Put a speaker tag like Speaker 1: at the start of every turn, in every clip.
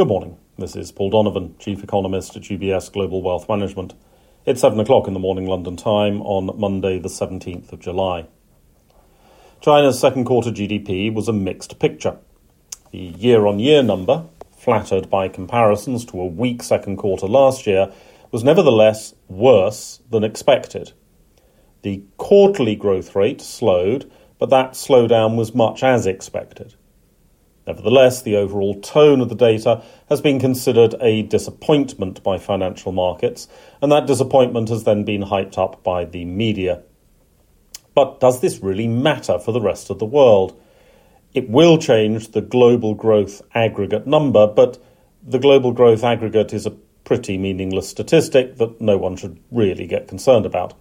Speaker 1: Good morning. This is Paul Donovan, Chief Economist at UBS Global Wealth Management. It's 7 o'clock in the morning London time on Monday, the 17th of July. China's second quarter GDP was a mixed picture. The year on year number, flattered by comparisons to a weak second quarter last year, was nevertheless worse than expected. The quarterly growth rate slowed, but that slowdown was much as expected. Nevertheless, the overall tone of the data has been considered a disappointment by financial markets, and that disappointment has then been hyped up by the media. But does this really matter for the rest of the world? It will change the global growth aggregate number, but the global growth aggregate is a pretty meaningless statistic that no one should really get concerned about.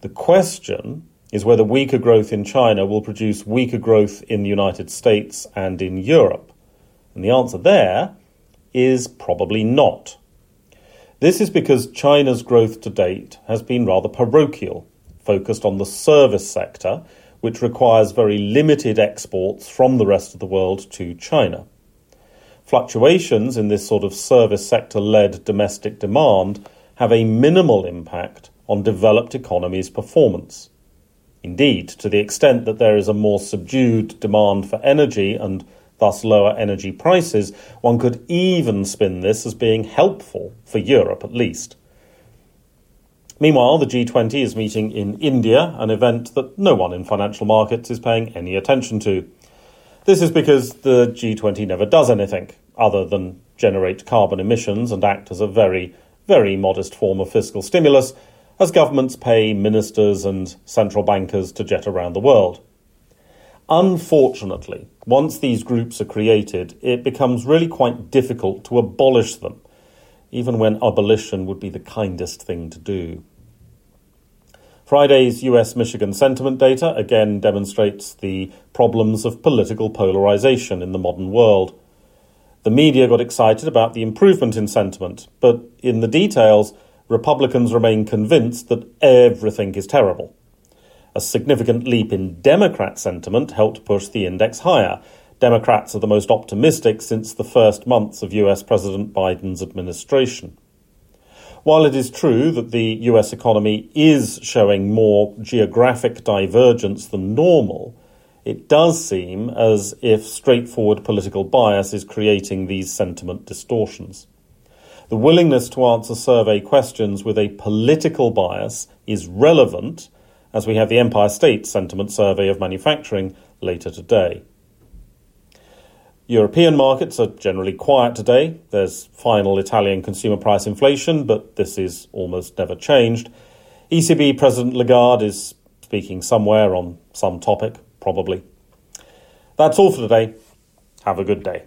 Speaker 1: The question is whether weaker growth in China will produce weaker growth in the United States and in Europe. And the answer there is probably not. This is because China's growth to date has been rather parochial, focused on the service sector, which requires very limited exports from the rest of the world to China. Fluctuations in this sort of service sector led domestic demand have a minimal impact on developed economies' performance. Indeed, to the extent that there is a more subdued demand for energy and thus lower energy prices, one could even spin this as being helpful for Europe at least. Meanwhile, the G20 is meeting in India, an event that no one in financial markets is paying any attention to. This is because the G20 never does anything other than generate carbon emissions and act as a very, very modest form of fiscal stimulus as governments pay ministers and central bankers to jet around the world. Unfortunately, once these groups are created, it becomes really quite difficult to abolish them, even when abolition would be the kindest thing to do. Friday's US Michigan sentiment data again demonstrates the problems of political polarization in the modern world. The media got excited about the improvement in sentiment, but in the details, Republicans remain convinced that everything is terrible. A significant leap in Democrat sentiment helped push the index higher. Democrats are the most optimistic since the first months of US President Biden's administration. While it is true that the US economy is showing more geographic divergence than normal, it does seem as if straightforward political bias is creating these sentiment distortions. The willingness to answer survey questions with a political bias is relevant, as we have the Empire State Sentiment Survey of Manufacturing later today. European markets are generally quiet today. There's final Italian consumer price inflation, but this is almost never changed. ECB President Lagarde is speaking somewhere on some topic, probably. That's all for today. Have a good day.